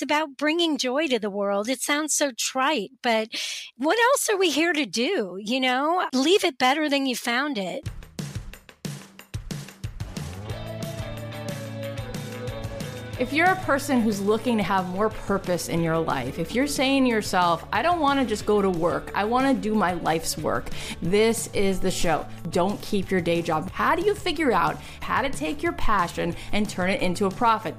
It's about bringing joy to the world. It sounds so trite, but what else are we here to do? You know, leave it better than you found it. If you're a person who's looking to have more purpose in your life, if you're saying to yourself, I don't want to just go to work, I want to do my life's work, this is the show. Don't keep your day job. How do you figure out how to take your passion and turn it into a profit?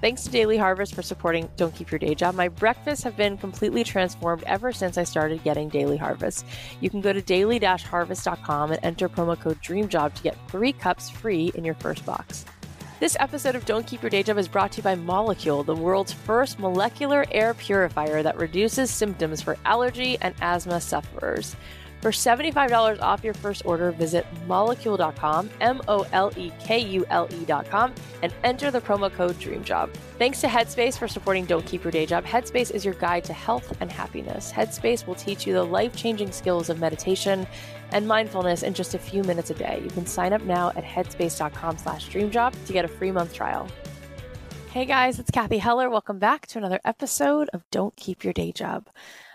Thanks to Daily Harvest for supporting Don't Keep Your Day Job. My breakfasts have been completely transformed ever since I started getting Daily Harvest. You can go to daily-harvest.com and enter promo code DREAMJOB to get three cups free in your first box. This episode of Don't Keep Your Day Job is brought to you by Molekule, the world's first molecular air purifier that reduces symptoms for allergy and asthma sufferers. For $75 off your first order, visit molekule.com, M O L E K U L E.com, and enter the promo code DREAMJOB. Thanks to Headspace for supporting Don't Keep Your Day Job. Headspace is your guide to health and happiness. Headspace will teach you the life changing skills of meditation and mindfulness in just a few minutes a day. You can sign up now at headspace.com slash dreamjob to get a free month trial. Hey guys, it's Cathy Heller. Welcome back to another episode of Don't Keep Your Day Job.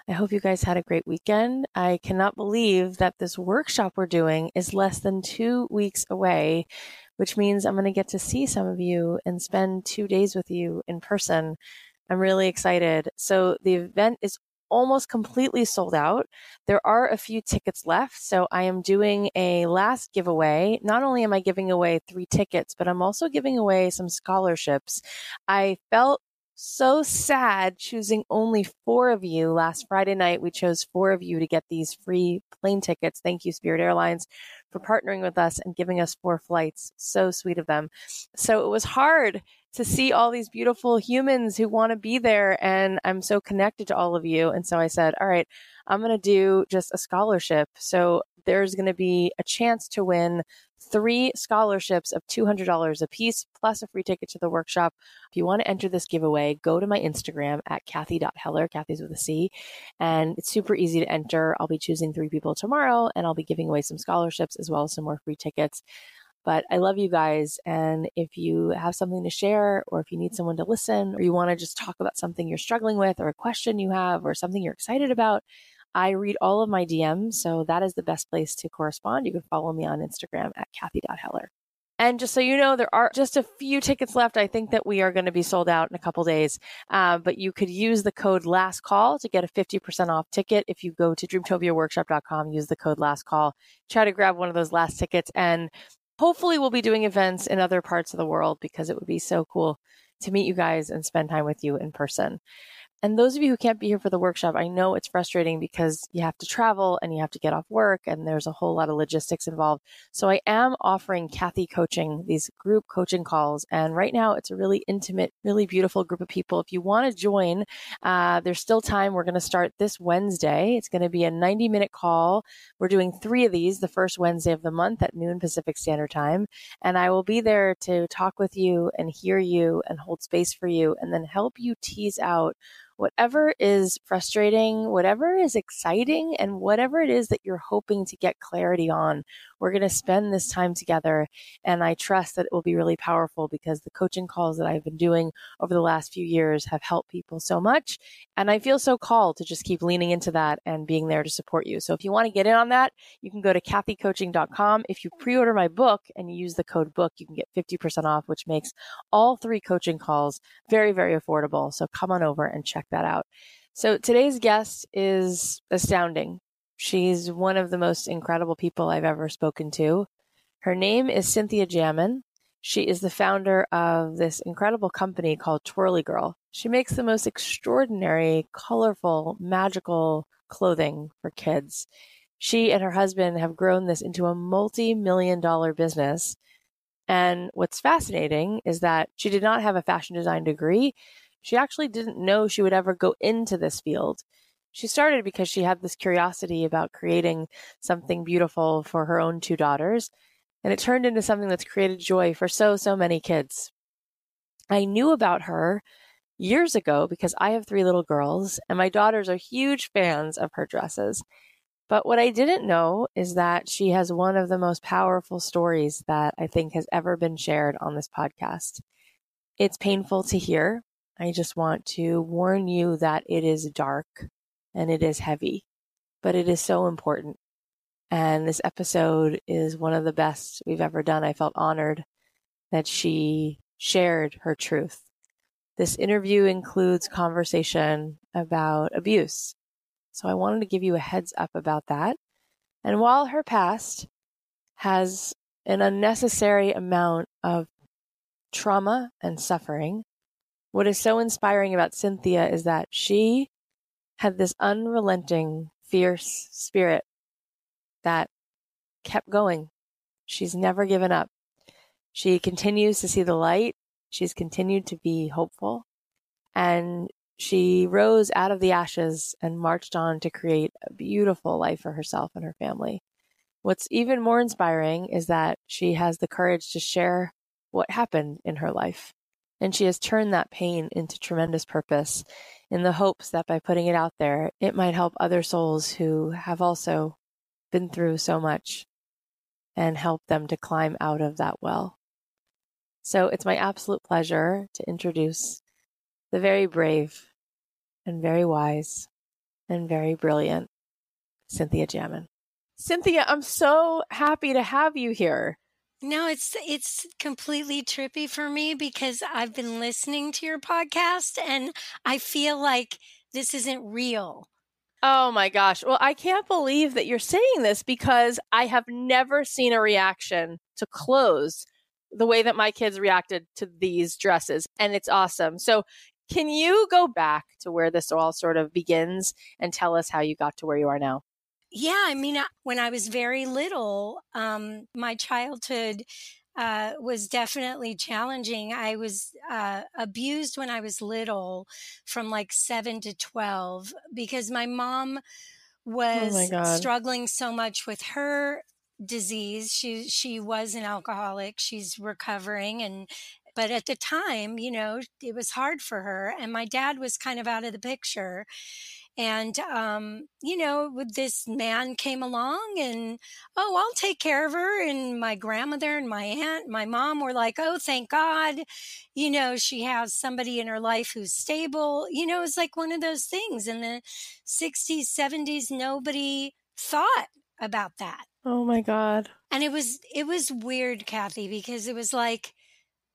I hope you guys had a great weekend. I cannot believe that this workshop we're doing is less than two weeks away, which means I'm going to get to see some of you and spend two days with you in person. I'm really excited. So the event is almost completely sold out. There are a few tickets left. So I am doing a last giveaway. Not only am I giving away three tickets, but I'm also giving away some scholarships. I felt so sad choosing only four of you. Last Friday night, we chose four of you to get these free plane tickets. Thank you, Spirit Airlines, for partnering with us and giving us four flights. So sweet of them. So it was hard to see all these beautiful humans who want to be there. And I'm so connected to all of you. And so I said, all right, I'm going to do just a scholarship. So there's going to be a chance to win three scholarships of $200 a piece plus a free ticket to the workshop. If you want to enter this giveaway, go to my Instagram at Cathy.Heller, Cathy's with a C. And it's super easy to enter. I'll be choosing three people tomorrow and I'll be giving away some scholarships as well as some more free tickets. But I love you guys. And if you have something to share, or if you need someone to listen, or you want to just talk about something you're struggling with, or a question you have, or something you're excited about, I read all of my DMs, so that is the best place to correspond. You can follow me on Instagram at Cathy.Heller. And just so you know, there are just a few tickets left. I think that we are going to be sold out in a couple days. Uh, but you could use the code last call to get a 50% off ticket. If you go to dreamtopiaworkshop.com, use the code last call, try to grab one of those last tickets. And hopefully we'll be doing events in other parts of the world because it would be so cool to meet you guys and spend time with you in person. And those of you who can't be here for the workshop, I know it's frustrating because you have to travel and you have to get off work and there's a whole lot of logistics involved. So I am offering Cathy coaching, these group coaching calls. And right now it's a really intimate, really beautiful group of people. If you want to join, uh, there's still time. We're going to start this Wednesday. It's going to be a 90 minute call. We're doing three of these the first Wednesday of the month at noon Pacific Standard Time. And I will be there to talk with you and hear you and hold space for you and then help you tease out whatever is frustrating, whatever is exciting, and whatever it is that you're hoping to get clarity on, we're going to spend this time together. And I trust that it will be really powerful because the coaching calls that I've been doing over the last few years have helped people so much. And I feel so called to just keep leaning into that and being there to support you. So if you want to get in on that, you can go to cathycoaching.com. If you pre order my book and you use the code book, you can get 50% off, which makes all three coaching calls very, very affordable. So come on over and check that out. So today's guest is astounding. She's one of the most incredible people I've ever spoken to. Her name is Cynthia Jamin. She is the founder of this incredible company called TwirlyGirl. She makes the most extraordinary, colorful, magical clothing for kids. She and her husband have grown this into a multi million dollar business. And what's fascinating is that she did not have a fashion design degree. She actually didn't know she would ever go into this field. She started because she had this curiosity about creating something beautiful for her own two daughters, and it turned into something that's created joy for so, so many kids. I knew about her years ago because I have three little girls, and my daughters are huge fans of her dresses. But what I didn't know is that she has one of the most powerful stories that I think has ever been shared on this podcast. It's painful to hear, I just want to warn you that it is dark and it is heavy, but it is so important. And this episode is one of the best we've ever done. I felt honored that she shared her truth. This interview includes conversation about abuse. So I wanted to give you a heads up about that. And while her past has an unnecessary amount of trauma and suffering, what is so inspiring about Cynthia is that she had this unrelenting, fierce spirit that kept going. She's never given up. She continues to see the light. She's continued to be hopeful. And she rose out of the ashes and marched on to create a beautiful life for herself and her family. What's even more inspiring is that she has the courage to share what happened in her life. And she has turned that pain into tremendous purpose in the hopes that by putting it out there, it might help other souls who have also been through so much and help them to climb out of that well. So it's my absolute pleasure to introduce the very brave and very wise and very brilliant Cynthia Jamin. Cynthia, I'm so happy to have you here. No, it's it's completely trippy for me because I've been listening to your podcast and I feel like this isn't real. Oh my gosh. Well, I can't believe that you're saying this because I have never seen a reaction to clothes the way that my kids reacted to these dresses. And it's awesome. So, can you go back to where this all sort of begins and tell us how you got to where you are now? Yeah, I mean, when I was very little, um, my childhood uh, was definitely challenging. I was uh, abused when I was little from like seven to 12 because my mom Oh was my struggling so much with her disease. She, she was an alcoholic. She's recovering and, but at the time, you know, it was hard for her. And my dad was kind of out of the picture. And, um, you know, this man came along and, oh, I'll take care of her. And my grandmother and my aunt, my mom were like, oh, thank God. You know, she has somebody in her life who's stable. You know, it's like one of those things in the 60s, 70s, nobody thought about that. Oh my God. And it was, it was weird, Cathy, because it was like,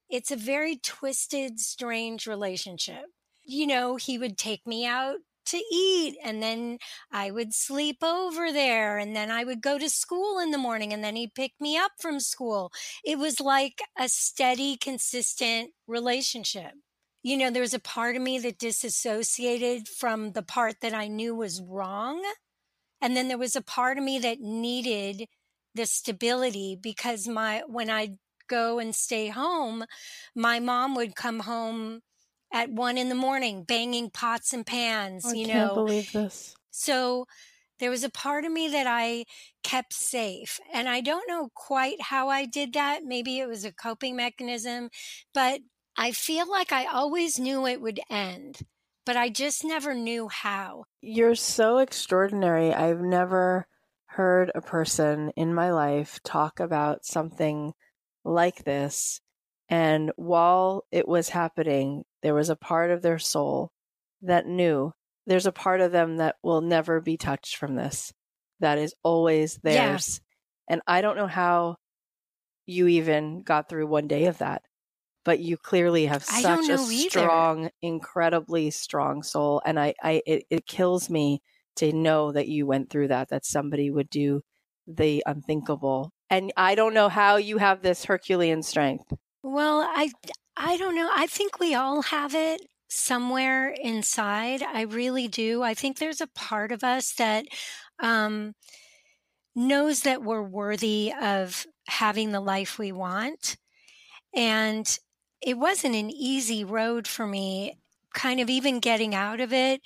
it's a very twisted, strange relationship. You know, he would take me out to eat and then I would sleep over there and then I would go to school in the morning and then he'd pick me up from school. It was like a steady, consistent relationship. You know, there was a part of me that disassociated from the part that I knew was wrong. And then there was a part of me that needed the stability because my, when I'd go and stay home, my mom would come home at one in the morning banging pots and pans, you know. I you can't know. believe this. So there was a part of me that I kept safe. And I don't know quite how I did that. Maybe it was a coping mechanism, but I feel like I always knew it would end, but I just never knew how. You're so extraordinary. I've never heard a person in my life talk about something like this. And while it was happening, there was a part of their soul that knew there's a part of them that will never be touched from this, that is always Yeah. theirs. And I don't know how you even got through one day of that, but you clearly have such a either. strong, incredibly strong soul. And I, I, it, it kills me to know that you went through that, that somebody would do the unthinkable. And I don't know how you have this Herculean strength. Well, I I don't know. I think we all have it somewhere inside. I really do. I think there's a part of us that um, knows that we're worthy of having the life we want. And it wasn't an easy road for me, kind of even getting out of it.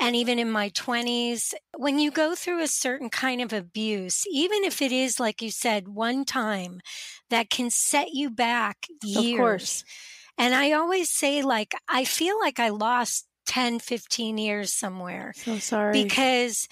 And even in my 20s, when you go through a certain kind of abuse, even if it is, like you said, one time, that can set you back years. Of course. And I always say, like, I feel like I lost 10, 15 years somewhere So sorry. because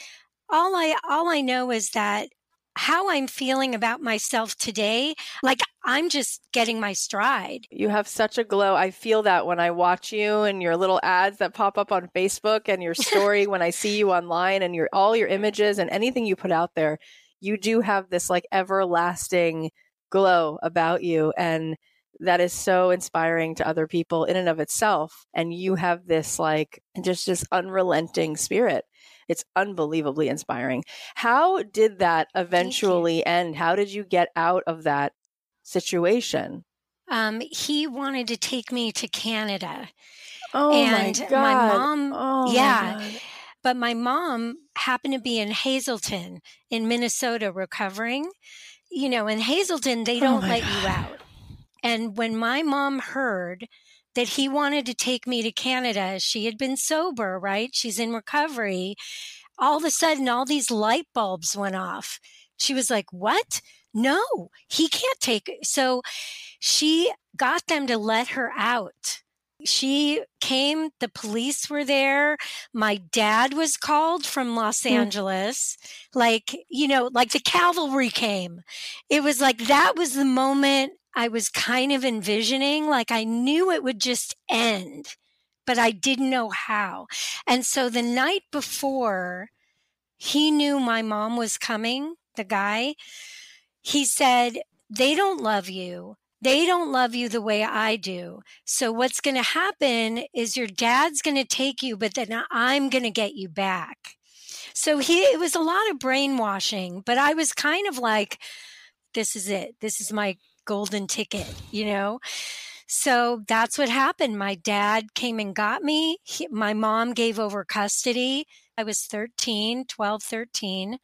all I all I know is that how I'm feeling about myself today, like I'm just getting my stride. You have such a glow. I feel that when I watch you and your little ads that pop up on Facebook and your story when I see you online and your all your images and anything you put out there, you do have this like everlasting glow about you and that is so inspiring to other people in and of itself and you have this like just this unrelenting spirit it's unbelievably inspiring. How did that eventually end? How did you get out of that situation? Um, he wanted to take me to Canada. Oh and my god! My mom, oh yeah, my but my mom happened to be in Hazelden in Minnesota recovering. You know, in Hazelden they Oh don't my let God. you out. And when my mom heard that he wanted to take me to Canada, she had been sober, right? She's in recovery. All of a sudden, all these light bulbs went off. She was like, What? No, he can't take it. So she got them to let her out. She came, the police were there. My dad was called from Los Hmm. Angeles. Like, you know, like the cavalry came. It was like that was the moment I was kind of envisioning. Like I knew it would just end, but I didn't know how. And so the night before he knew my mom was coming, the guy, he said, They don't love you. They don't love you the way I do. So what's going to happen is your dad's going to take you, but then I'm going to get you back. So he, it was a lot of brainwashing, but I was kind of like, this is it. This is my golden ticket, you know? So that's what happened. My dad came and got me. He, my mom gave over custody. I was 13, 12, 13.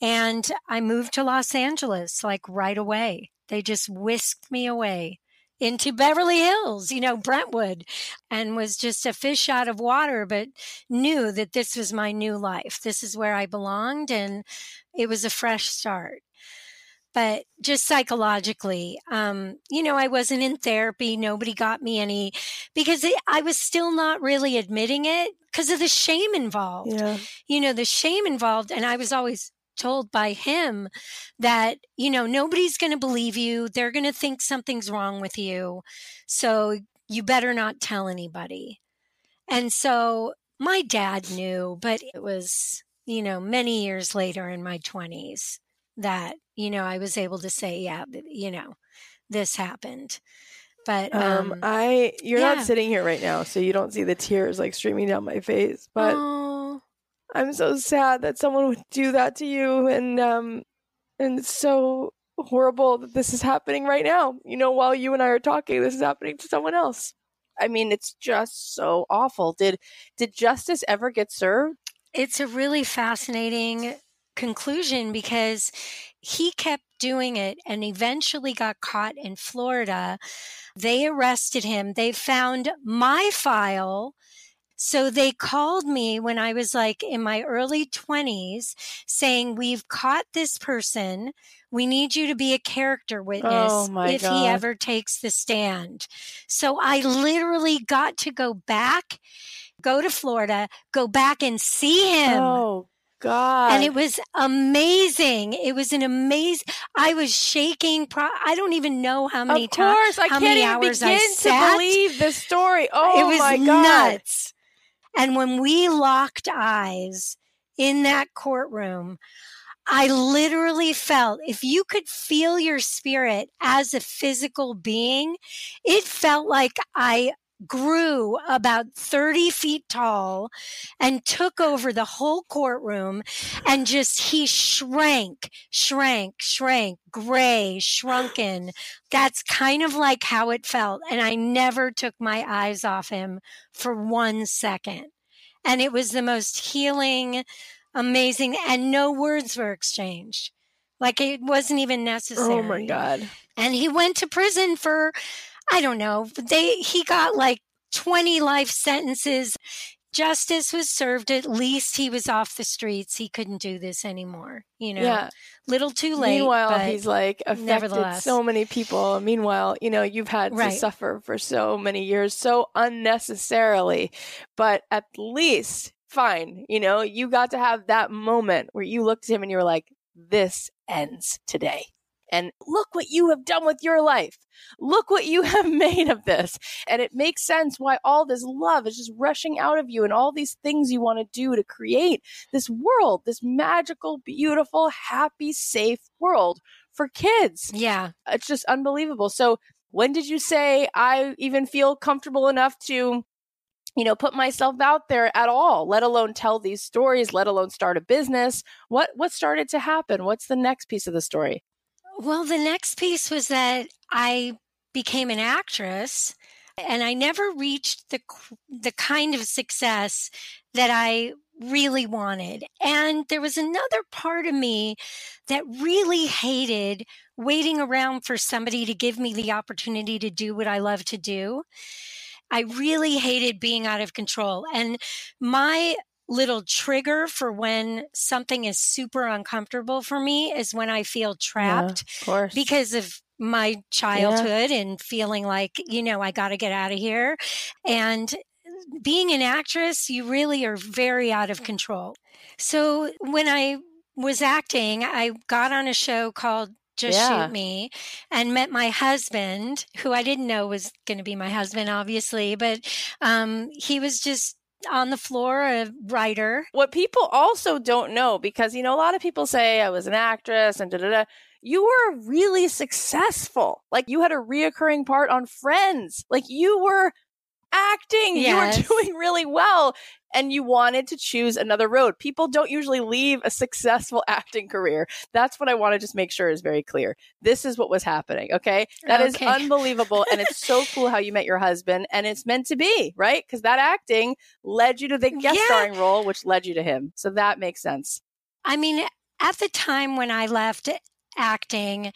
And I moved to Los Angeles like right away. They just whisked me away into Beverly Hills, you know, Brentwood, and was just a fish out of water, but knew that this was my new life. This is where I belonged, and it was a fresh start. But just psychologically, um, you know, I wasn't in therapy. Nobody got me any because it, I was still not really admitting it because of the shame involved Yeah. you know, the shame involved. And I was always told by him that, you know, nobody's going to believe you. They're going to think something's wrong with you. So you better not tell anybody. And so my dad knew, but it was, you know, many years later in my 20s that, you know, I was able to say, yeah, you know, this happened. But Um, um, I you're yeah. not sitting here right now, so you don't see the tears like streaming down my face. But oh, I'm so sad that someone would do that to you, and um, and it's so horrible that this is happening right now. You know, while you and I are talking, this is happening to someone else. I mean, it's just so awful. Did did justice ever get served? it's a really fascinating conclusion because he kept doing it and eventually got caught in Florida. They arrested him. They found my file. So they called me when I was like in my early 20s saying, We've caught this person. We need you to be a character oh witness Oh, my if God. he ever takes the stand. So I literally got to go back, go to Florida, go back and see him. Oh God! And it was amazing. It was an amazing. I was shaking. Pro- I don't even know how many times. of times. course, I how can't many even hours I begin to believe the story. Oh it was my God! nuts. And when we locked eyes in that courtroom, I literally felt if you could feel your spirit as a physical being, it felt like I grew about 30 feet tall and took over the whole courtroom and just he shrank, shrank, shrank, gray, shrunken. That's kind of like how it felt. And I never took my eyes off him for one second. And it was the most healing, amazing, and no words were exchanged. Like it wasn't even necessary. Oh my God! And he went to prison for, I don't know, they he got like 20 life sentences. Justice was served. At least he was off the streets. He couldn't do this anymore. You know, Yeah. little too late. Meanwhile, but he's like affected so many people. Meanwhile, you know, you've had Right. to suffer for so many years, so unnecessarily. But at least, fine, you know, you got to have that moment where you looked at him and you were like, this ends today. And look what you have done with your life. Look what you have made of this. And it makes sense why all this love is just rushing out of you and all these things you want to do to create this world, this magical, beautiful, happy, safe world for kids. Yeah. It's just unbelievable. So, when did you say I even feel comfortable enough to you know put myself out there at all let alone tell these stories let alone start a business what what started to happen what's the next piece of the story well, the next piece was that I became an actress and I never reached the the kind of success that I really wanted. And there was another part of me that really hated waiting around for somebody to give me the opportunity to do what I love to do. I really hated being out of control. And my little trigger for when something is super uncomfortable for me is when I feel trapped yeah, of course. because of my childhood yeah. and feeling like, you know, I got to get out of here. And being an actress, you really are very out of control. So when I was acting, I got on a show called just yeah. shoot me and met my husband who i didn't know was going to be my husband obviously but um, he was just on the floor, a writer. What people also don't know, because, you know, a lot of people say I was an actress and da da da. You were really successful. Like you had a reoccurring part on Friends. Like you were acting. Yes. You were doing really well and you wanted to choose another road. People don't usually leave a successful acting career. That's what I want to just make sure is very clear. This is what was happening. Okay. that okay. is unbelievable. and it's so cool how you met your husband and it's meant to be, right? Because that acting led you to the guest yeah. starring role, which led you to him. So that makes sense. I mean, at the time when I left acting,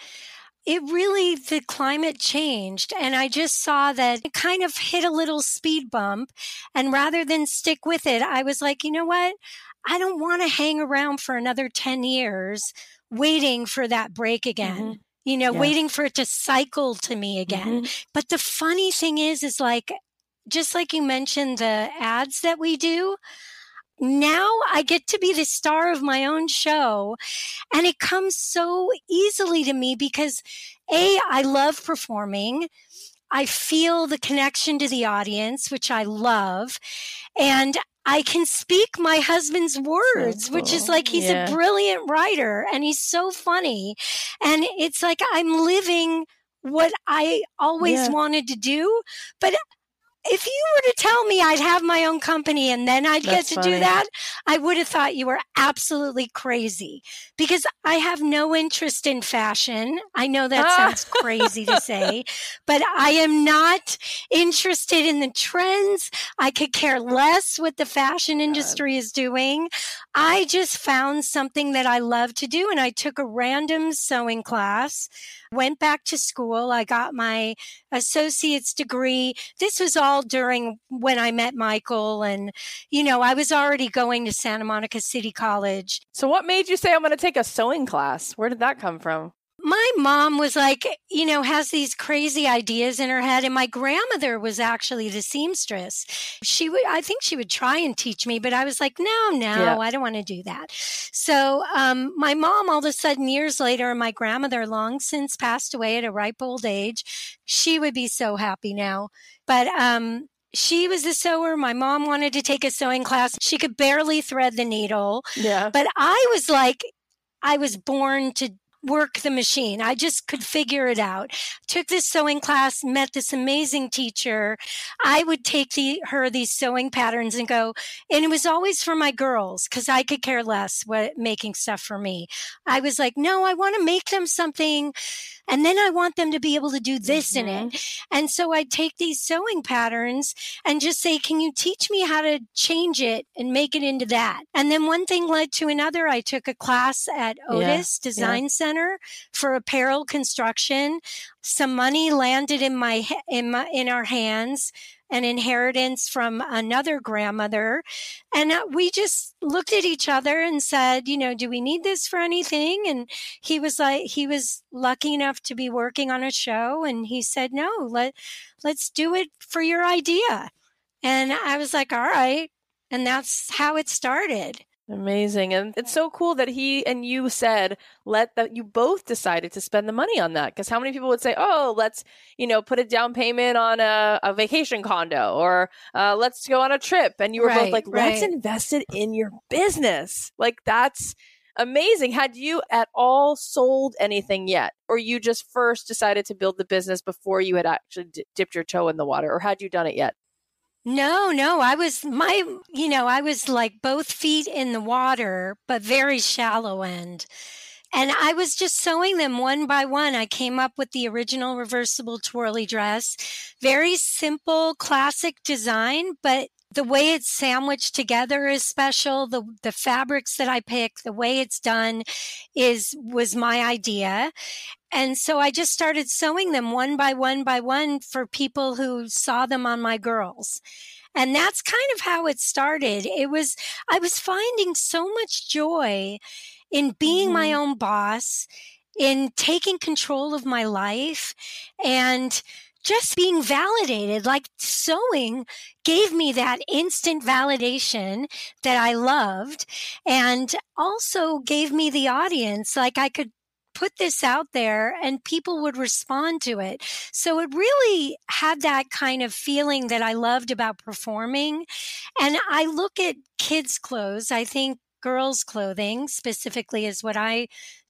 it really, the climate changed. And I just saw that it kind of hit a little speed bump. And rather than stick with it, I was like, you know what? I don't want to hang around for another 10 years waiting for that break again. Mm-hmm. You know, yeah. waiting for it to cycle to me again. Mm-hmm. But the funny thing is, is like, just like you mentioned the ads that we do, now I get to be the star of my own show. And it comes so easily to me because A, I love performing. I feel the connection to the audience, which I love. And I can speak my husband's words, so cool. which is like he's yeah. a brilliant writer and he's so funny. And it's like I'm living what I always yeah. wanted to do, but if you were to tell me I'd have my own company and then I'd That's get to funny. do that, I would have thought you were absolutely crazy because I have no interest in fashion. I know that ah. sounds crazy to say, but I am not interested in the trends. I could care less what the fashion industry is doing. I just found something that I love to do and I took a random sewing class went back to school. I got my associate's degree. This was all during when I met Michael. And, you know, I was already going to Santa Monica City College. So, what made you say, I'm going to take a sewing class? Where did that come from? My mom was like, you know, has these crazy ideas in her head. And my grandmother was actually the seamstress. She would, I think she would try and teach me, but I was like, no, no, yeah. I don't want to do that. So, um, my mom, all of a sudden, years later, and my grandmother, long since passed away at a ripe old age, she would be so happy now. But, um, she was a sewer. My mom wanted to take a sewing class. She could barely thread the needle. Yeah. But I was like, I was born to work the machine. I just could figure it out. Took this sewing class, met this amazing teacher. I would take the, her these sewing patterns and go, and it was always for my girls because I could care less what making stuff for me. I was like, no, I want to make them something and then I want them to be able to do this mm-hmm. in it. Mm-hmm. And so I'd take these sewing patterns and just say, can you teach me how to change it and make it into that? And then one thing led to another. I took a class at Otis yeah. Design yeah. Center for apparel construction. Some money landed in my, in my, in our hands an inheritance from another grandmother. And uh, we just looked at each other and said, you know, do we need this for anything? And he was like, he was lucky enough to be working on a show. And he said, no, let, let's do it for your idea. And I was like, all right. And that's how it started. Amazing. And it's so cool that he and you said, let that you both decided to spend the money on that. Because how many people would say, oh, let's, you know, put a down payment on a, a vacation condo or uh, let's go on a trip. And you were Right, both like, let's right. invest it in your business. Like that's amazing. Had you at all sold anything yet? Or you just first decided to build the business before you had actually d- dipped your toe in the water? Or had you done it yet? No, no, I was my, you know, I was like both feet in the water, but very shallow end. And I was just sewing them one by one. I came up with the original reversible twirly dress. Very simple, classic design, but the way it's sandwiched together is special. The the fabrics that I pick, the way it's done is was my idea. And so I just started sewing them one by one by one for people who saw them on my girls. And that's kind of how it started. It was, I was finding so much joy in being my Mhm. own boss, in taking control of my life and just being validated. Like sewing gave me that instant validation that I loved and also gave me the audience. Like I could put this out there and people would respond to it. So it really had that kind of feeling that I loved about performing. And I look at kids' clothes, I think girls' clothing specifically is what I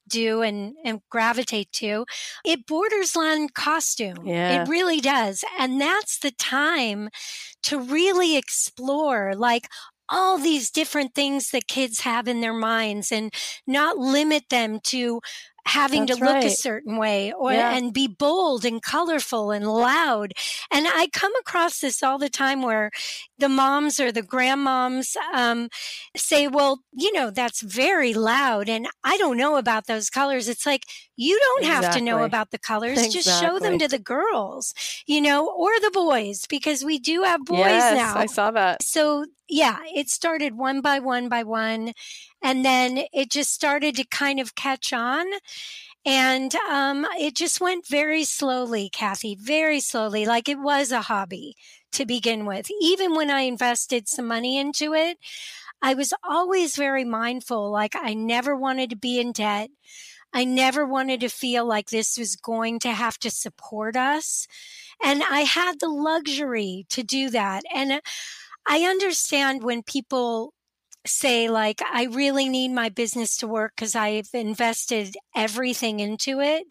do and, and gravitate to. It borders on costume. Yeah. It really does. And that's the time to really explore like all these different things that kids have in their minds and not limit them to having That's to look a certain way or Yeah. and be bold and colorful and loud and i come across this all the time where the moms or the grandmoms um, say well you know that's very loud and i don't know about those colors. It's like you don't have to know about the colors just show them to the girls you know or the boys because we do have boys yes, now. I saw that. so yeah, it started one by one by one, and then it just started to kind of catch on, and um, it just went very slowly, Cathy, very slowly, like it was a hobby to begin with. Even when I invested some money into it, I was always very mindful. Like I never wanted to be in debt. I never wanted to feel like this was going to have to support us. And I had the luxury to do that. And uh, I understand when people say, like, I really need my business to work because I've invested everything into it.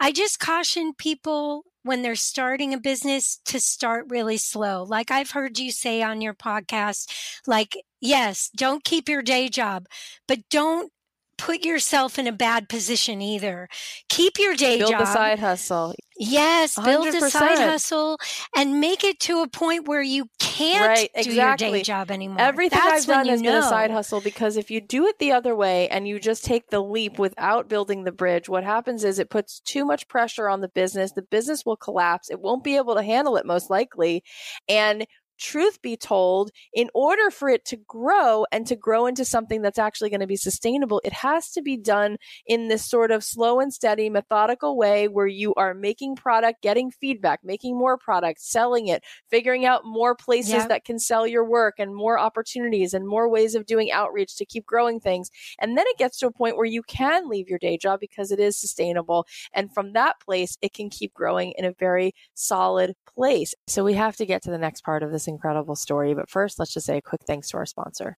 I just caution people when they're starting a business to start really slow. Like I've heard you say on your podcast, like, yes, don't keep your day job, but don't put yourself in a bad position either. Keep your day job. Build a side hustle. Yes, build a side hustle and make it to a point where you can't Right, do your day job anymore. Everything That's I've done has been a side hustle because if you do it the other way and you just take the leap without building the bridge, what happens is it puts too much pressure on the business. The business will collapse. It won't be able to handle it most likely. And truth be told, in order for it to grow and to grow into something that's actually going to be sustainable, it has to be done in this sort of slow and steady, methodical way where you are making product, getting feedback, making more product, selling it, figuring out more places Yeah. that can sell your work and more opportunities and more ways of doing outreach to keep growing things. And then it gets to a point where you can leave your day job because it is sustainable. And from that place, it can keep growing in a very solid place. So we have to get to the next part of this incredible story. But first, let's just say a quick thanks to our sponsor.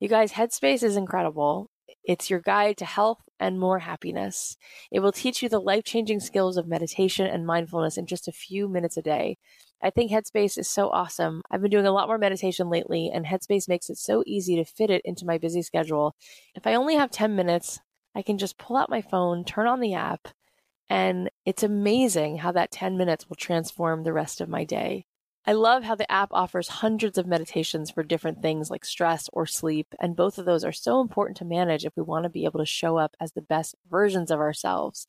You guys, Headspace is incredible. It's your guide to health and more happiness. It will teach you the life changing skills of meditation and mindfulness in just a few minutes a day. I think Headspace is so awesome. I've been doing a lot more meditation lately, and Headspace makes it so easy to fit it into my busy schedule. If I only have 10 minutes, I can just pull out my phone, turn on the app, and it's amazing how that 10 minutes will transform the rest of my day. I love how the app offers hundreds of meditations for different things like stress or sleep, and both of those are so important to manage if we want to be able to show up as the best versions of ourselves.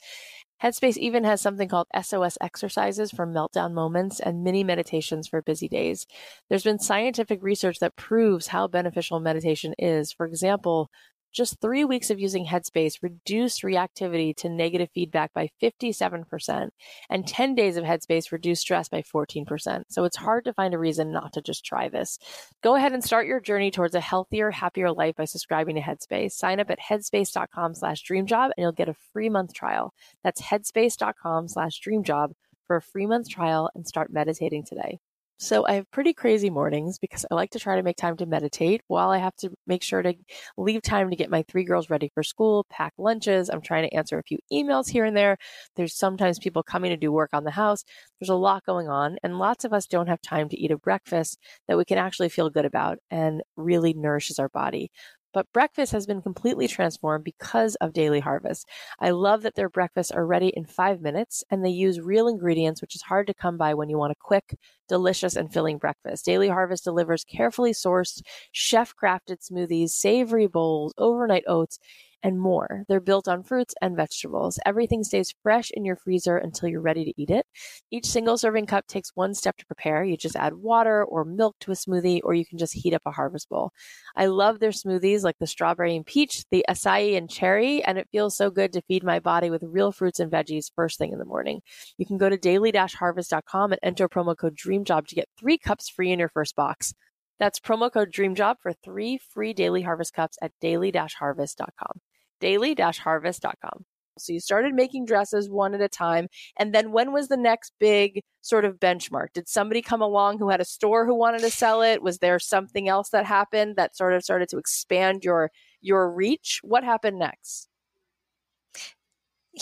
Headspace even has something called SOS exercises for meltdown moments and mini meditations for busy days. There's been scientific research that proves how beneficial meditation is. For example, Just three weeks of using Headspace reduced reactivity to negative feedback by 57%, and 10 days of Headspace reduced stress by 14%. So it's hard to find a reason not to just try this. Go ahead and start your journey towards a healthier, happier life by subscribing to Headspace. Sign up at headspace.com slash dreamjob and you'll get a free month trial. That's headspace.com slash dreamjob for a free month trial and start meditating today. So I have pretty crazy mornings because I like to try to make time to meditate while I have to make sure to leave time to get my three girls ready for school, pack lunches. I'm trying to answer a few emails here and there. There's sometimes people coming to do work on the house. There's a lot going on, and lots of us don't have time to eat a breakfast that we can actually feel good about and really nourishes our body. But breakfast has been completely transformed because of Daily Harvest. I love that their breakfasts are ready in five minutes and they use real ingredients, which is hard to come by when you want a quick, delicious, and filling breakfast. Daily Harvest delivers carefully sourced, chef crafted smoothies, savory bowls, overnight oats, and more. They're built on fruits and vegetables. Everything stays fresh in your freezer until you're ready to eat it. Each single serving cup takes one step to prepare. You just add water or milk to a smoothie, or you can just heat up a harvest bowl. I love their smoothies like the strawberry and peach, the acai and cherry, and it feels so good to feed my body with real fruits and veggies first thing in the morning. You can go to daily-harvest.com and enter promo code DREAMJOB to get three cups free in your first box. That's promo code DREAMJOB for three free daily harvest cups at daily-harvest.com daily-harvest.com. So you started making dresses one at a time. And then when was the next big sort of benchmark? Did somebody come along who had a store who wanted to sell it? Was there something else that happened that sort of started to expand your your reach? What happened next?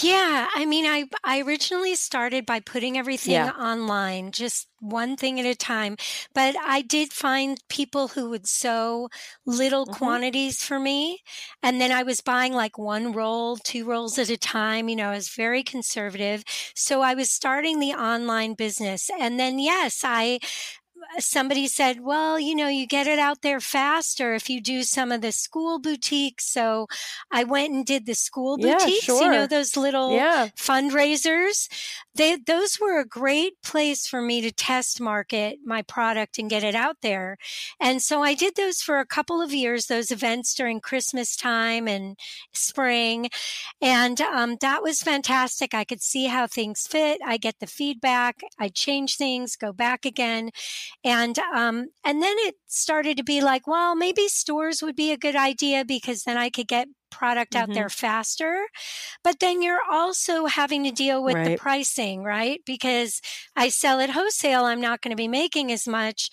Yeah, I mean, I I originally started by putting everything yeah. online, just one thing at a time. But I did find people who would sew little mm-hmm. quantities for me, and then I was buying like one roll, two rolls at a time. You know, I was very conservative, so I was starting the online business, and then yes, I somebody said, well, you know, you get it out there faster if you do some of the school boutiques. So I went and did the school boutiques, yeah, sure. you know, those little yeah. fundraisers. They, those were a great place for me to test market my product and get it out there. And so I did those for a couple of years, those events during Christmas time and spring. And um, that was fantastic. I could see how things fit. I get the feedback. I change things, go back again and um, and then it started to be like, well, maybe stores would be a good idea because then I could get product out mm-hmm. there faster. But then you're also having to deal with right. the pricing, right? Because I sell at wholesale, I'm not going to be making as much.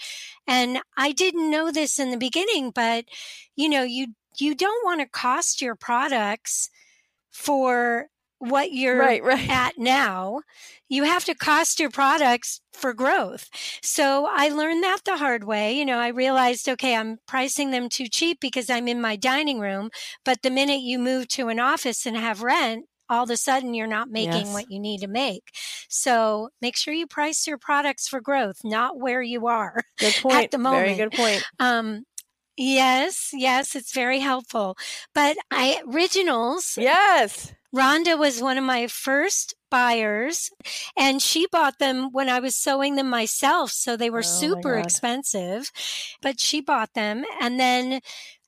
And I didn't know this in the beginning, but you know, you you don't want to cost your products for what you're right, right. at now. You have to cost your products for growth. So I learned that the hard way. You know, I realized, okay, I'm pricing them too cheap because I'm in my dining room. But the minute you move to an office and have rent, all of a sudden you're not making yes. what you need to make. So make sure you price your products for growth, not where you are good point. at the moment. Very good point. Um, yes, yes, it's very helpful. But I originals. Yes. Rhonda was one of my first buyers and she bought them when I was sewing them myself. So they were oh super expensive, but she bought them. And then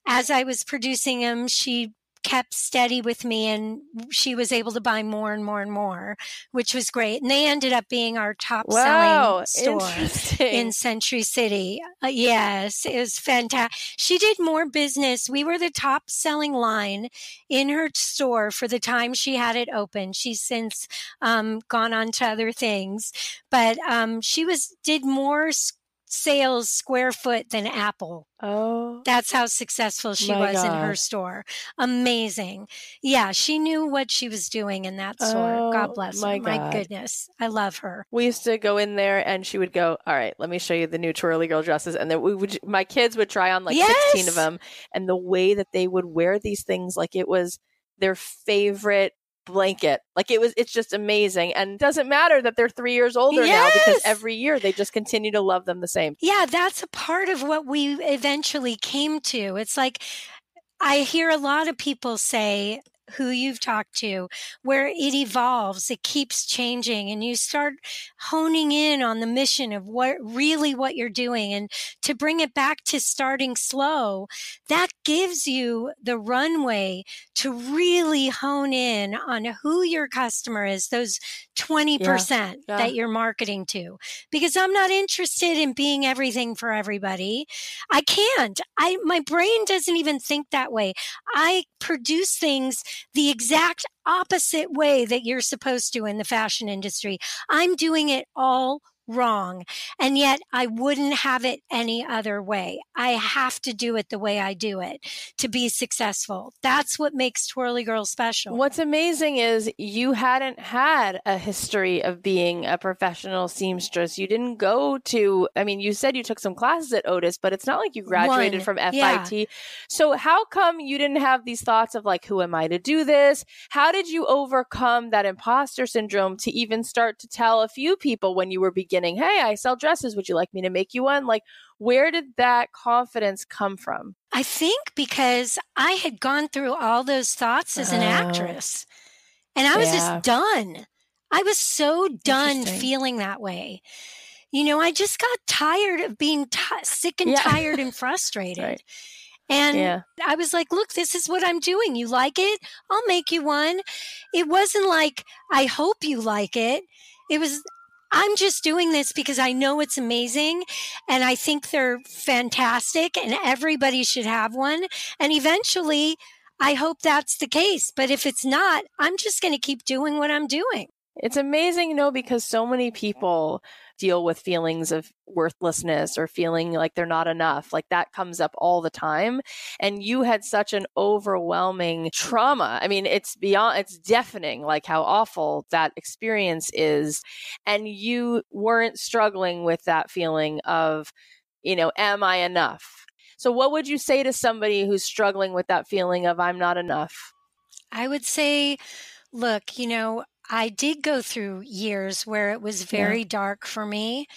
as I was producing them, she kept steady with me and she was able to buy more and more and more, which was great. And they ended up being our top wow, selling store in Century City. Uh, yes, it was fantastic. She did more business. We were the top selling line in her store for the time she had it open. She's since um, gone on to other things, but um, she was did more sales square foot than Apple. Oh. That's how successful she was God. in her store. Amazing. Yeah, she knew what she was doing in that store. Oh, God bless my her. God. My goodness. I love her. We used to go in there and she would go, All right, let me show you the new TwirlyGirl dresses. And then we would, my kids would try on like yes! 16 of them. And the way that they would wear these things, like it was their favorite blanket. Like it was, it's just amazing. And doesn't matter that they're three years older yes! now because every year they just continue to love them the same. Yeah, that's a part of what we eventually came to. It's like, I hear a lot of people say, who you've talked to, where it evolves, it keeps changing, and you start honing in on the mission of what really what you're doing. And to bring it back to starting slow, that gives you the runway to really hone in on who your customer is, those 20% yeah, yeah. that you're marketing to. Because I'm not interested in being everything for everybody. I can't. I my brain doesn't even think that way. I produce things the exact opposite way that you're supposed to in the fashion industry. I'm doing it all wrong. And yet I wouldn't have it any other way. I have to do it the way I do it to be successful. That's what makes TwirlyGirl special. What's amazing is you hadn't had a history of being a professional seamstress. You didn't go to, I mean, you said you took some classes at Otis, but it's not like you graduated One. from FIT. Yeah. So how come you didn't have these thoughts of like, who am I to do this? How did you overcome that imposter syndrome to even start to tell a few people when you were beginning? Beginning, hey, I sell dresses. Would you like me to make you one? Like, where did that confidence come from? I think because I had gone through all those thoughts as an oh. actress and I was yeah. just done. I was so done feeling that way. You know, I just got tired of being t- sick and yeah. tired and frustrated. right. And yeah. I was like, look, this is what I'm doing. You like it? I'll make you one. It wasn't like, I hope you like it. It was, I'm just doing this because I know it's amazing and I think they're fantastic and everybody should have one. And eventually, I hope that's the case. But if it's not, I'm just going to keep doing what I'm doing. It's amazing, you know, because so many people deal with feelings of worthlessness or feeling like they're not enough. Like that comes up all the time. And you had such an overwhelming trauma. I mean, it's beyond, it's deafening, like how awful that experience is. And you weren't struggling with that feeling of, you know, am I enough? So, what would you say to somebody who's struggling with that feeling of I'm not enough? I would say, look, you know, I did go through years where it was very yeah. dark for me,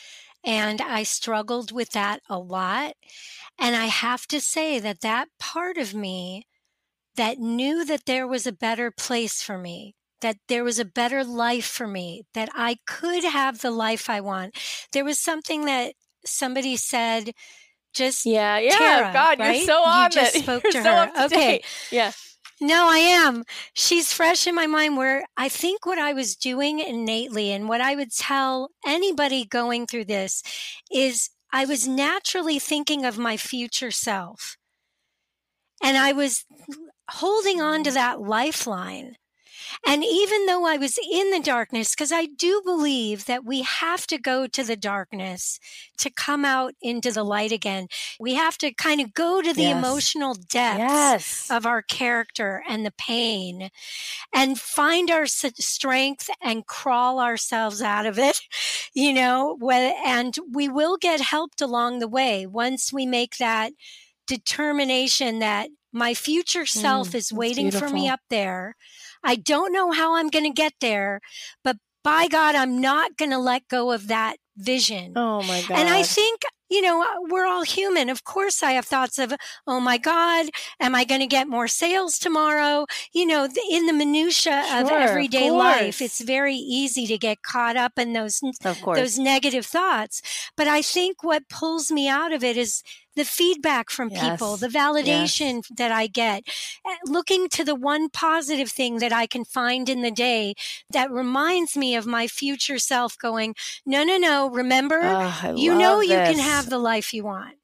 and I struggled with that a lot. And I have to say that that part of me that knew that there was a better place for me, that there was a better life for me, that I could have the life I want. There was something that somebody said just yeah yeah Tara, god right? you're so on you just it. spoke you're to so her okay yeah no, I am. She's fresh in my mind where I think what I was doing innately and what I would tell anybody going through this is I was naturally thinking of my future self. And I was holding on to that lifeline and even though I was in the darkness, because I do believe that we have to go to the darkness to come out into the light again, we have to kind of go to the yes. emotional depths yes. of our character and the pain and find our strength and crawl ourselves out of it, you know, and we will get helped along the way once we make that determination that my future self mm, is waiting for me up there I don't know how I'm going to get there, but by God, I'm not going to let go of that vision. Oh my God. And I think, you know, uh, we're all human. Of course, I have thoughts of, oh my God, am I going to get more sales tomorrow? You know, in the minutia sure, of everyday of life, it's very easy to get caught up in those, those negative thoughts. But I think what pulls me out of it is the feedback from yes. people, the validation yes. that I get, eh, looking to the one positive thing that I can find in the day that reminds me of my future self going, no, no, no, remember, oh, you know this. you can have the life you want.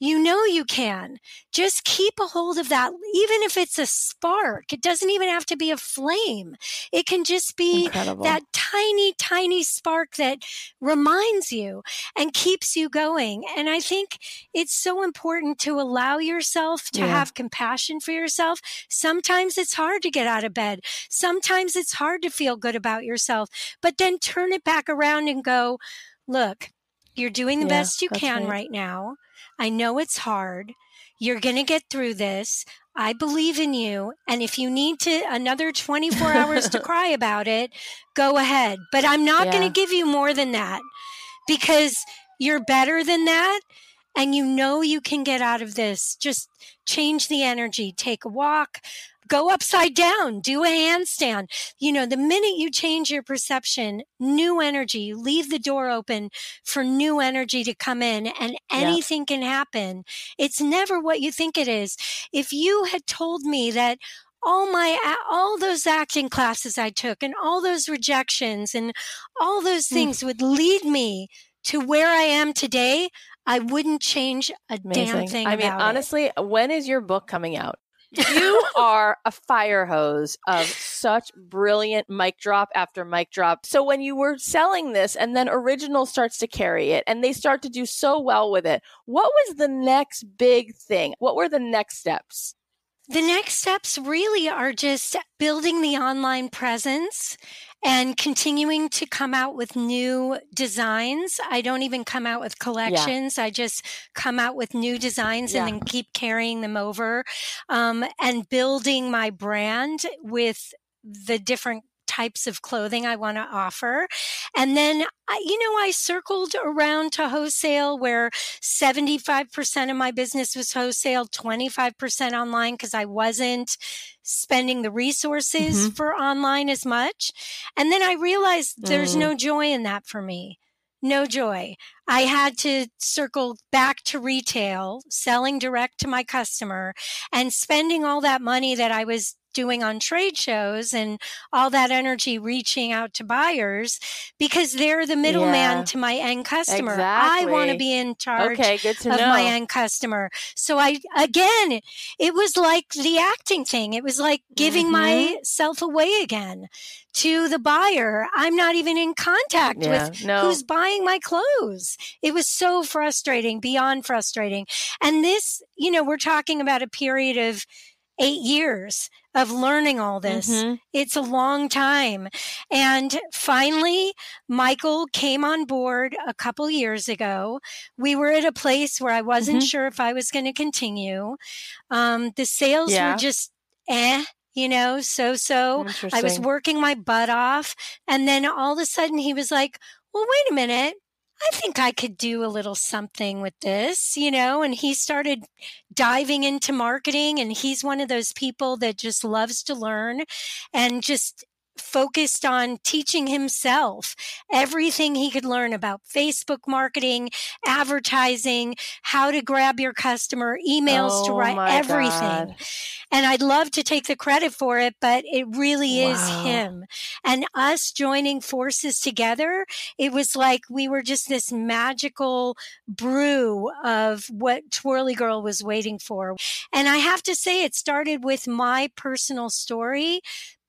You know you can. Just keep a hold of that, even if it's a spark. It doesn't even have to be a flame. It can just be Incredible. that tiny, tiny spark that reminds you and keeps you going. And I think it's so important to allow yourself to yeah. have compassion for yourself. Sometimes it's hard to get out of bed. Sometimes it's hard to feel good about yourself, but then turn it back around and go, look, you're doing the yeah, best you can right. right now. I know it's hard. You're going to get through this. I believe in you. And if you need to another 24 hours to cry about it, go ahead. But I'm not yeah. going to give you more than that because you're better than that. And you know you can get out of this. Just change the energy, take a walk, go upside down, do a handstand. You know, the minute you change your perception, new energy, you leave the door open for new energy to come in and anything can happen. It's never what you think it is. If you had told me that all my all those acting classes I took and all those rejections and all those mm. things mm. would lead me to where I am today, I wouldn't change a Amazing. damn thing. I mean, honestly, it. when is your book coming out? You are a fire hose of such brilliant mic drop after mic drop. So when you were selling this and then original starts to carry it and they start to do so well with it, what was the next big thing? What were the next steps? The next steps really are just building the online presence and continuing to come out with new designs. I don't even come out with collections. Yeah. I just come out with new designs yeah. and then keep carrying them over um, and building my brand with the different types of clothing I want to offer. And then, you know, I circled around to wholesale where 75% of my business was wholesale, 25% online because I wasn't spending the resources mm-hmm. for online as much. And then I realized there's mm. no joy in that for me no joy. I had to circle back to retail, selling direct to my customer and spending all that money that I was doing on trade shows and all that energy reaching out to buyers because they're the middleman yeah, to my end customer. Exactly. I want to be in charge okay, of know. my end customer. So I, again, it was like the acting thing. It was like giving mm-hmm. myself away again to the buyer. I'm not even in contact yeah, with no. who's buying my clothes. It was so frustrating, beyond frustrating. And this, you know, we're talking about a period of eight years of learning all this. Mm-hmm. It's a long time. And finally, Michael came on board a couple years ago. We were at a place where I wasn't mm-hmm. sure if I was going to continue. Um, the sales yeah. were just eh. You know, so so. I was working my butt off. And then all of a sudden he was like, well, wait a minute. I think I could do a little something with this, you know, and he started diving into marketing and he's one of those people that just loves to learn and just focused on teaching himself everything he could learn about Facebook marketing, advertising, how to grab your customer, emails oh, to write, everything. God. And I'd love to take the credit for it, but it really wow. is him. And us joining forces together, it was like we were just this magical brew of what TwirlyGirl was waiting for. And I have to say, it started with my personal story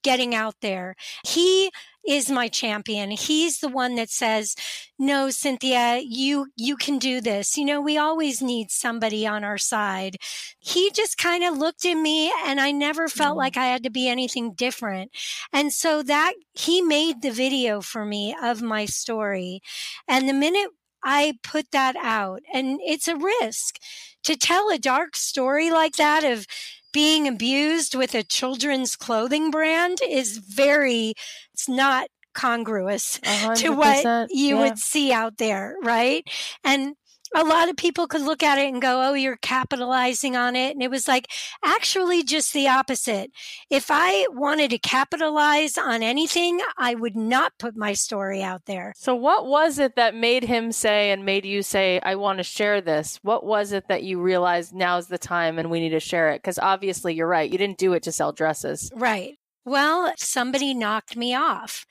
getting out there. He is my champion. He's the one that says, "No, Cynthia, you you can do this." You know, we always need somebody on our side. He just kind of looked at me and I never felt mm like I had to be anything different. And so that he made the video for me of my story. And the minute I put that out, and it's a risk to tell a dark story like that of being abused with a children's clothing brand is very, it's not congruous 100%, to what you yeah. would see out there, right? And a lot of people could look at it and go, oh, you're capitalizing on it. And it was like actually just the opposite. If I wanted to capitalize on anything, I would not put my story out there. So, what was it that made him say and made you say, I want to share this? What was it that you realized now's the time and we need to share it? Because obviously, you're right. You didn't do it to sell dresses. Right. Well, somebody knocked me off.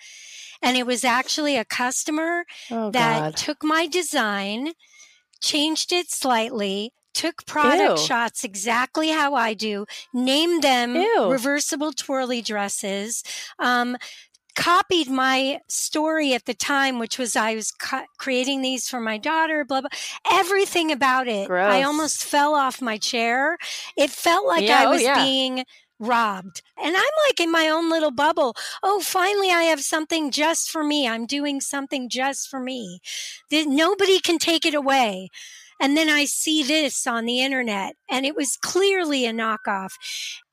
And it was actually a customer oh, that God. took my design changed it slightly, took product Ew. shots exactly how I do, named them Ew. reversible twirly dresses. Um, copied my story at the time, which was I was creating these for my daughter, blah, blah, everything about it. Gross. I almost fell off my chair. It felt like yeah, I oh, was oh, yeah. being robbed. And I'm like in my own little bubble. Oh, finally, I have something just for me. I'm doing something just for me. Nobody can take it away. And then I see this on the internet, and it was clearly a knockoff.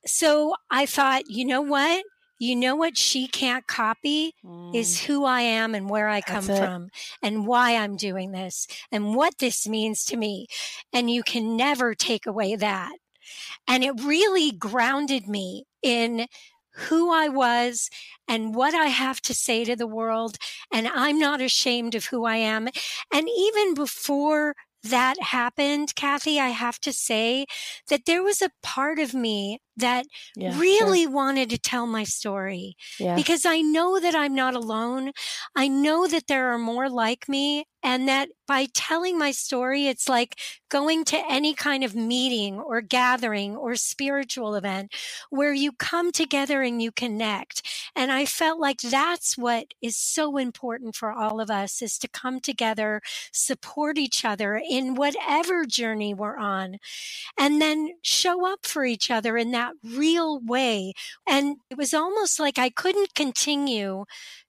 So I thought, you know what? You know what she can't copy mm. is who I am and where I come from and why I'm doing this and what this means to me. And you can never take away that. And it really grounded me in who I was and what I have to say to the world. And I'm not ashamed of who I am. And even before that happened, Cathy, I have to say that there was a part of me that yeah, really sure. wanted to tell my story yeah. because I know that I'm not alone. I know that there are more like me and that by telling my story, it's like going to any kind of meeting or gathering or spiritual event where you come together and you connect. And I felt like that's what is so important for all of us is to come together, support each other in whatever journey we're on, and then show up for each other in that real way. And it was almost like I couldn't continue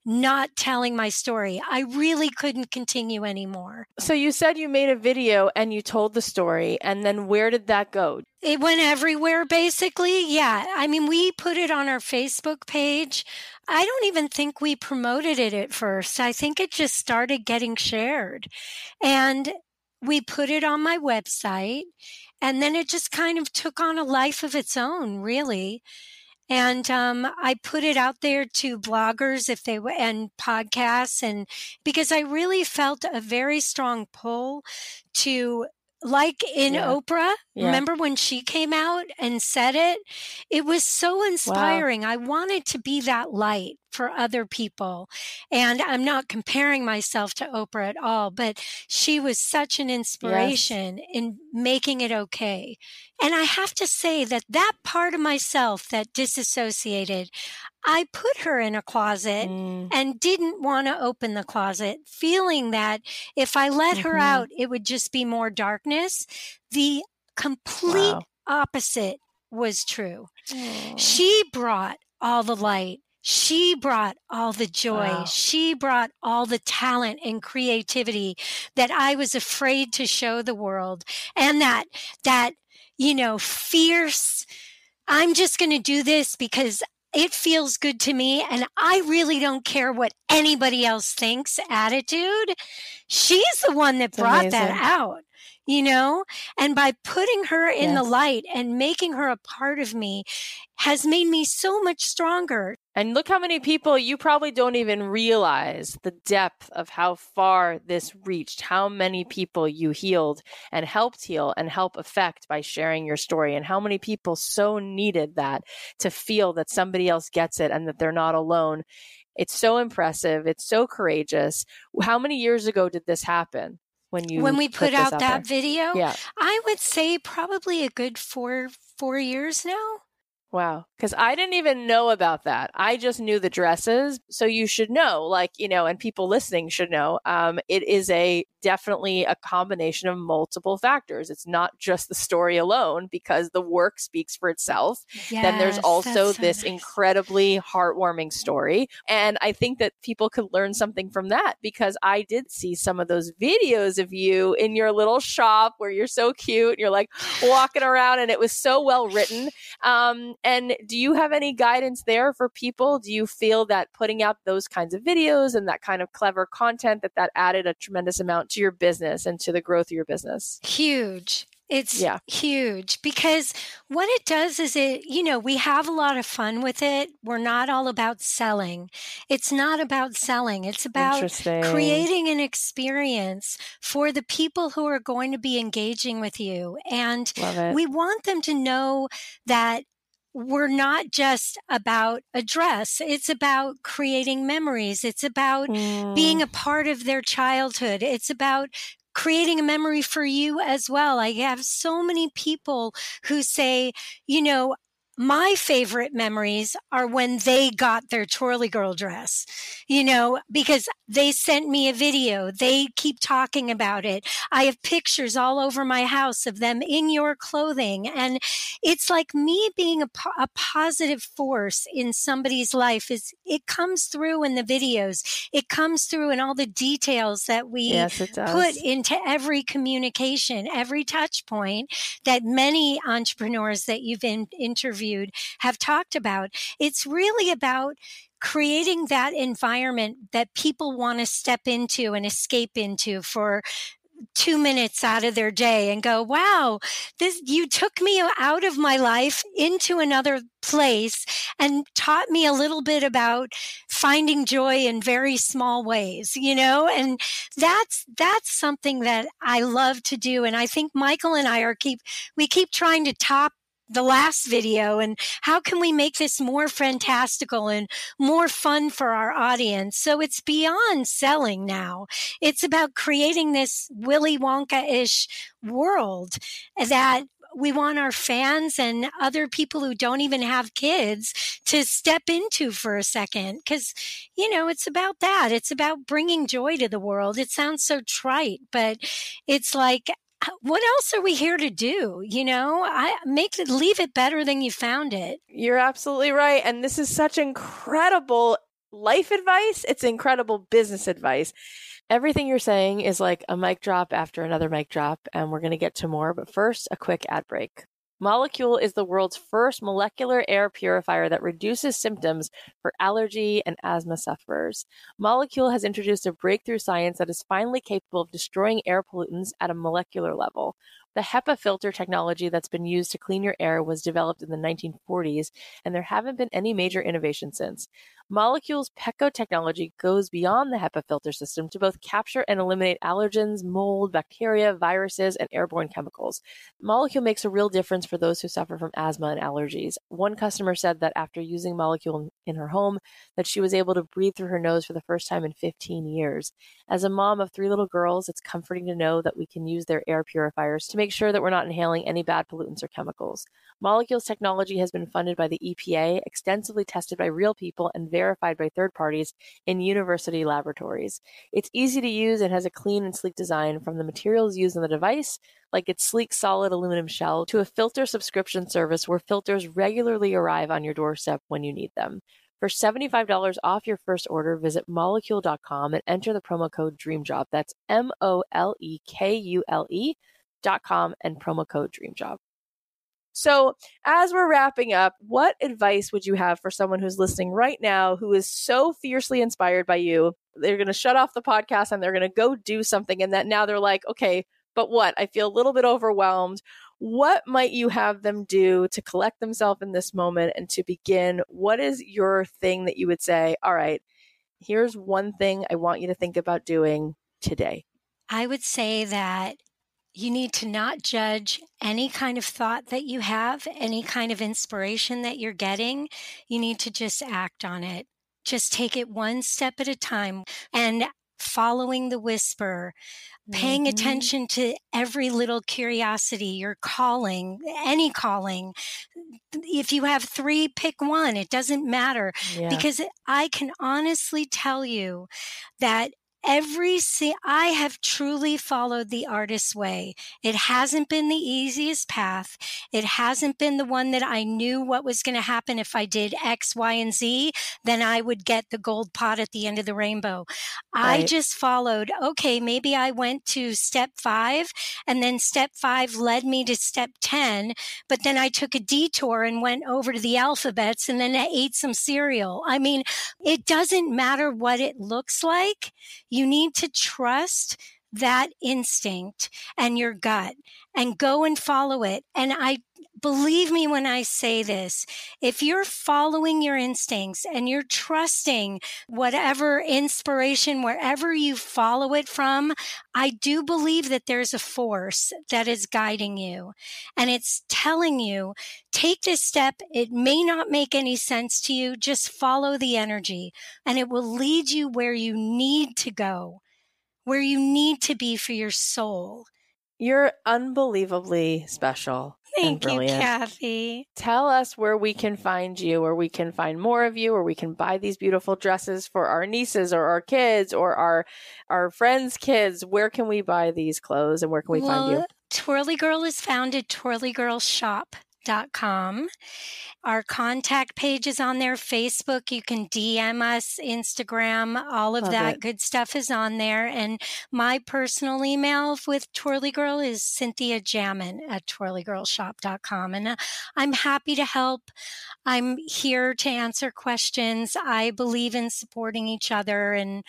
not telling my story. I really couldn't continue anymore. So you said you made a video and you told the story, and then where did that go? It went everywhere, basically. Yeah. I mean, we put it on our Facebook page. I don't even think we promoted it at first. I think it just started getting shared. And we put it on my website and then it just kind of took on a life of its own, really. And um, I put it out there to bloggers if they and podcasts, and because I really felt a very strong pull to like in yeah. Oprah. Yeah. Remember when she came out and said it? It was so inspiring. Wow. I wanted to be that light for other people. And I'm not comparing myself to Oprah at all, but she was such an inspiration yes. in making it okay. And I have to say that that part of myself that disassociated, I put her in a closet mm. and didn't want to open the closet, feeling that if I let mm-hmm. her out, it would just be more darkness. The complete wow. opposite was true. Mm. She brought all the light. She brought all the joy. Wow. She brought all the talent and creativity that I was afraid to show the world. And that, that, you know, fierce, I'm just going to do this because it feels good to me and I really don't care what anybody else thinks attitude. She's the one that brought that out, you know? And by putting her in yes. the light and making her a part of me has made me so much stronger. And look how many people you probably don't even realize the depth of how far this reached, how many people you healed and helped heal and help affect by sharing your story, and how many people so needed that to feel that somebody else gets it and that they're not alone. It's so impressive. It's so courageous. How many years ago did this happen? When you when we put, put out, out that there? video, yeah. I would say probably a good four four years now. Wow. Because I didn't even know about that. I just knew the dresses. So you should know, like, you know, and people listening should know, um, it is a definitely a combination of multiple factors. It's not just the story alone because the work speaks for itself. Yes, then there's also so this nice. incredibly heartwarming story. And I think that people could learn something from that because I did see some of those videos of you in your little shop where you're so cute and you're like walking around and it was so well written. Um, and do you have any guidance there for people? Do you feel that putting out those kinds of videos and that kind of clever content that that added a tremendous amount to your business and to the growth of your business? Huge. It's yeah. huge because what it does is it, you know, we have a lot of fun with it. We're not all about selling. It's not about selling. It's about creating an experience for the people who are going to be engaging with you. And we want them to know that we're not just about a dress. It's about creating memories. It's about mm. being a part of their childhood. It's about creating a memory for you as well. I have so many people who say, you know, my favorite memories are when they got their TwirlyGirl dress, you know, because they sent me a video. They keep talking about it. I have pictures all over my house of them in your clothing. And it's like me being a, a positive force in somebody's life is it comes through in the videos. It comes through in all the details that we yes, put into every communication, every touch point that many entrepreneurs that you've in, interviewed interviewed have talked about. It's really about creating that environment that people want to step into and escape into for two minutes out of their day and go, wow, this, you took me out of my life into another place and taught me a little bit about finding joy in very small ways, you know, and that's, that's something that I love to do. And I think Michael and I are keep, we keep trying to top the last video and how can we make this more fantastical and more fun for our audience? So it's beyond selling now. It's about creating this willy wonka-ish world that we want our fans and other people who don't even have kids to step into for a second because you know it's about that. It's about bringing joy to the world. It sounds so trite but it's like Uh, what else are we here to do? You know, I make it leave it better than you found it. You're absolutely right. And this is such incredible life advice. It's incredible business advice. Everything you're saying is like a mic drop after another mic drop, and we're going to get to more. But first, a quick ad break. Molekule is the world's first molecular air purifier that reduces symptoms for allergy and asthma sufferers. Molekule has introduced a breakthrough science that is finally capable of destroying air pollutants at a molecular level. The HEPA filter technology that's been used to clean your air was developed in the 1940s, and there haven't been any major innovations since. Molekule's PECO technology goes beyond the HEPA filter system to both capture and eliminate allergens, mold, bacteria, viruses, and airborne chemicals. Molekule makes a real difference for those who suffer from asthma and allergies. One customer said that after using Molekule in her home, that she was able to breathe through her nose for the first time in 15 years. As a mom of three little girls, it's comforting to know that we can use their air purifiers to make sure that we're not inhaling any bad pollutants or chemicals. Molekule's technology has been funded by the EPA, extensively tested by real people, and verified by third parties in university laboratories. It's easy to use and has a clean and sleek design from the materials used in the device, like its sleek solid aluminum shell, to a filter subscription service where filters regularly arrive on your doorstep when you need them. For $75 off your first order, visit molekule.com and enter the promo code DREAMJOB. That's M O L E K U L E dot com and promo code DREAMJOB. So, as we're wrapping up, what advice would you have for someone who's listening right now who is so fiercely inspired by you? They're going to shut off the podcast and they're going to go do something. And that now they're like, okay, but what? I feel a little bit overwhelmed. What might you have them do to collect themselves in this moment and to begin? What is your thing that you would say, all right, here's one thing I want you to think about doing today? I would say that you need to not judge any kind of thought that you have, any kind of inspiration that you're getting. You need to just act on it. Just take it one step at a time and following the whisper, paying mm-hmm. attention to every little curiosity, your calling, any calling. If you have three, pick one. It doesn't matter yeah. because I can honestly tell you that every see I have truly followed the artist's way. It hasn't been the easiest path. It hasn't been the one that I knew what was going to happen if I did X, Y, and Z, then I would get the gold pot at the end of the rainbow. Right. I just followed, okay, maybe I went to step five and then step five led me to step 10, but then I took a detour and went over to the alphabets and then I ate some cereal. I mean, it doesn't matter what it looks like you need to trust that instinct and your gut and go and follow it. And I believe me when I say this, if you're following your instincts and you're trusting whatever inspiration, wherever you follow it from, I do believe that there's a force that is guiding you and it's telling you, take this step. It may not make any sense to you. Just follow the energy and it will lead you where you need to go, where you need to be for your soul. You're unbelievably special. Thank you, Cathy. Tell us where we can find you, where we can find more of you, where we can buy these beautiful dresses for our nieces or our kids or our our friends' kids. Where can we buy these clothes and where can we well, find you? TwirlyGirl is found at Twirly Girl Shop twirlygirlshop.com. Our contact page is on there, Facebook. You can DM us, Instagram, all of Love that it. good stuff is on there. And my personal email with TwirlyGirl is Cynthia Jamin at twirlygirlshop.com. And uh, I'm happy to help. I'm here to answer questions. I believe in supporting each other and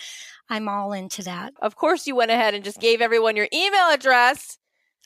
I'm all into that. Of course, you went ahead and just gave everyone your email address.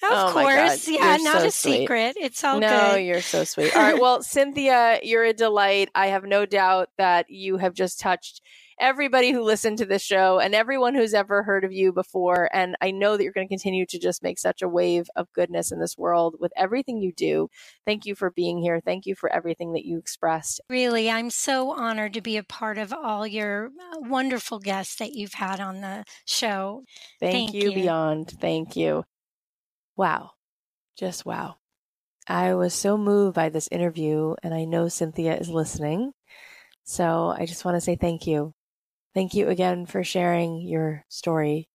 Of Oh course. Yeah, you're not so a sweet. secret. It's all good. no, good. you're so sweet. All right. Well, Cynthia, you're a delight. I have no doubt that you have just touched everybody who listened to this show and everyone who's ever heard of you before. And I know that you're going to continue to just make such a wave of goodness in this world with everything you do. Thank you for being here. Thank you for everything that you expressed. Really, I'm so honored to be a part of all your uh, wonderful guests that you've had on the show. Thank, Thank you, you. beyond. Thank you. Wow. Just wow. I was so moved by this interview, and I know Cynthia is listening. So I just want to say thank you. Thank you again for sharing your story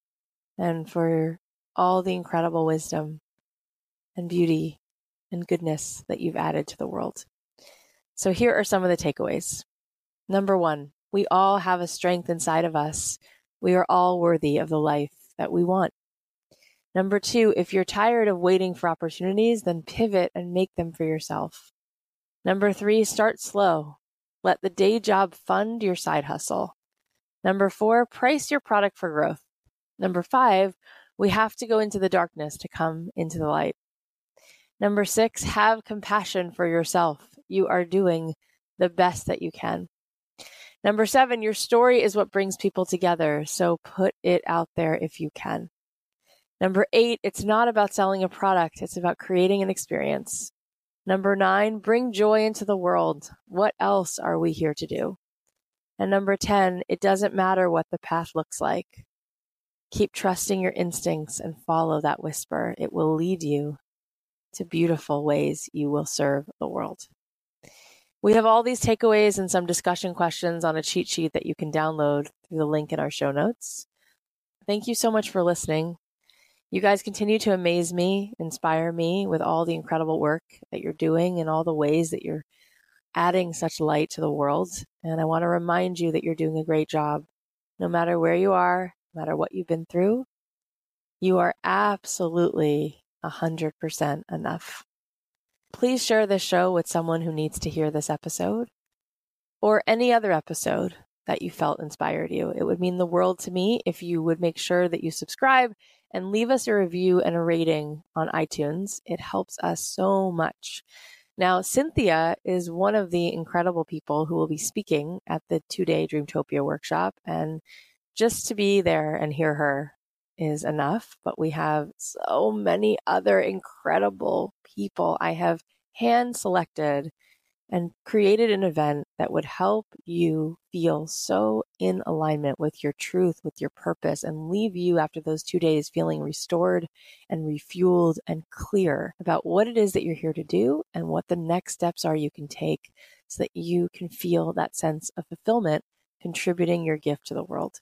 and for all the incredible wisdom and beauty and goodness that you've added to the world. So here are some of the takeaways. Number one, we all have a strength inside of us. We are all worthy of the life that we want. Number two, if you're tired of waiting for opportunities, then pivot and make them for yourself. Number three, start slow. Let the day job fund your side hustle. Number four, price your product for growth. Number five, we have to go into the darkness to come into the light. Number six, have compassion for yourself. You are doing the best that you can. Number seven, your story is what brings people together. So put it out there if you can. Number eight, it's not about selling a product, it's about creating an experience. Number nine, bring joy into the world. What else are we here to do? And number 10, it doesn't matter what the path looks like. Keep trusting your instincts and follow that whisper. It will lead you to beautiful ways you will serve the world. We have all these takeaways and some discussion questions on a cheat sheet that you can download through the link in our show notes. Thank you so much for listening. You guys continue to amaze me, inspire me with all the incredible work that you're doing and all the ways that you're adding such light to the world. And I want to remind you that you're doing a great job. No matter where you are, no matter what you've been through, you are absolutely 100% enough. Please share this show with someone who needs to hear this episode or any other episode that you felt inspired you. It would mean the world to me if you would make sure that you subscribe and leave us a review and a rating on iTunes. It helps us so much. Now, Cynthia is one of the incredible people who will be speaking at the two day Dreamtopia workshop. And just to be there and hear her is enough. But we have so many other incredible people. I have hand selected and created an event that would help you feel so in alignment with your truth, with your purpose, and leave you after those two days feeling restored and refueled and clear about what it is that you're here to do and what the next steps are you can take so that you can feel that sense of fulfillment contributing your gift to the world.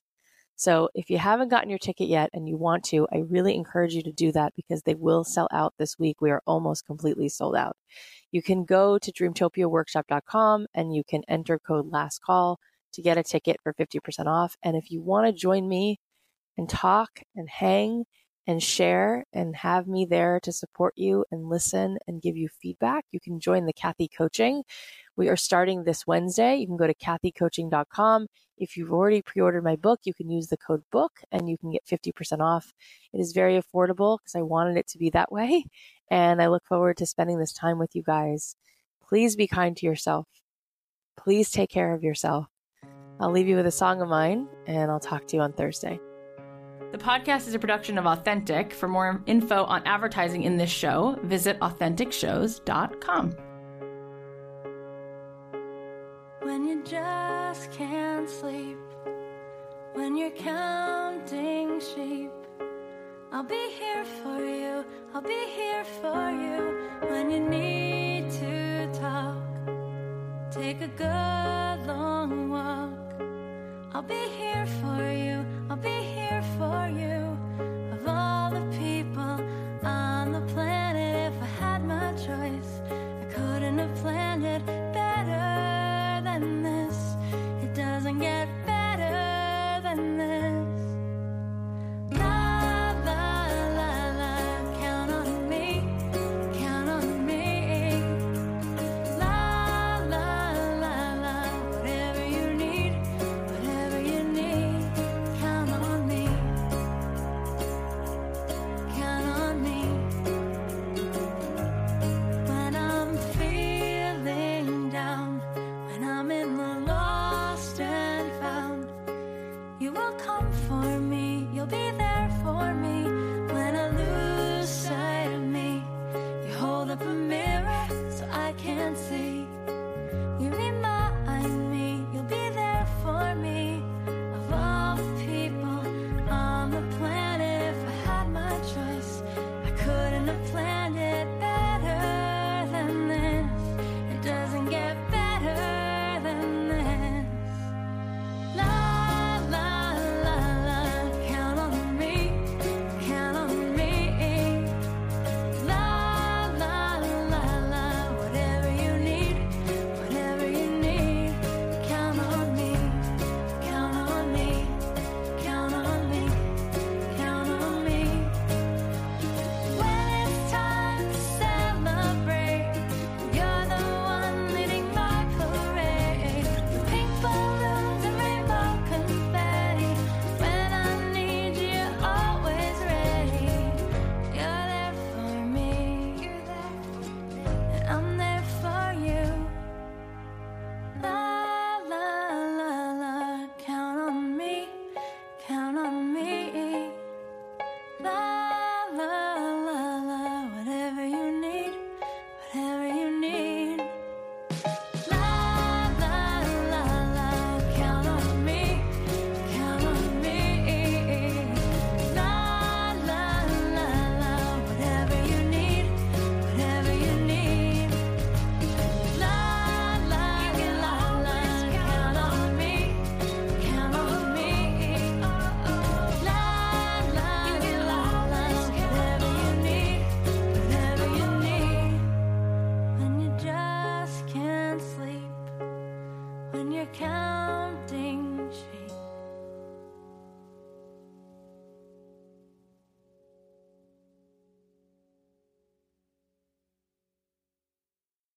So if you haven't gotten your ticket yet and you want to, I really encourage you to do that because they will sell out this week. We are almost completely sold out. You can go to dreamtopiaworkshop.com and you can enter code last call to get a ticket for 50% off. And if you want to join me and talk and hang and share and have me there to support you and listen and give you feedback, you can join the Cathy Coaching. We are starting this Wednesday. You can go to cathycoaching.com. If you've already pre ordered my book, you can use the code BOOK and you can get 50% off. It is very affordable because I wanted it to be that way. And I look forward to spending this time with you guys. Please be kind to yourself. Please take care of yourself. I'll leave you with a song of mine and I'll talk to you on Thursday. The podcast is a production of Authentic. For more info on advertising in this show, visit AuthenticShows.com. When you just can't sleep, when you're counting sheep, I'll be here for you, I'll be here for you when you need to talk. Take a good long walk. I'll be here for you, I'll be here for you. Of all the people on the planet, if I had my choice, I could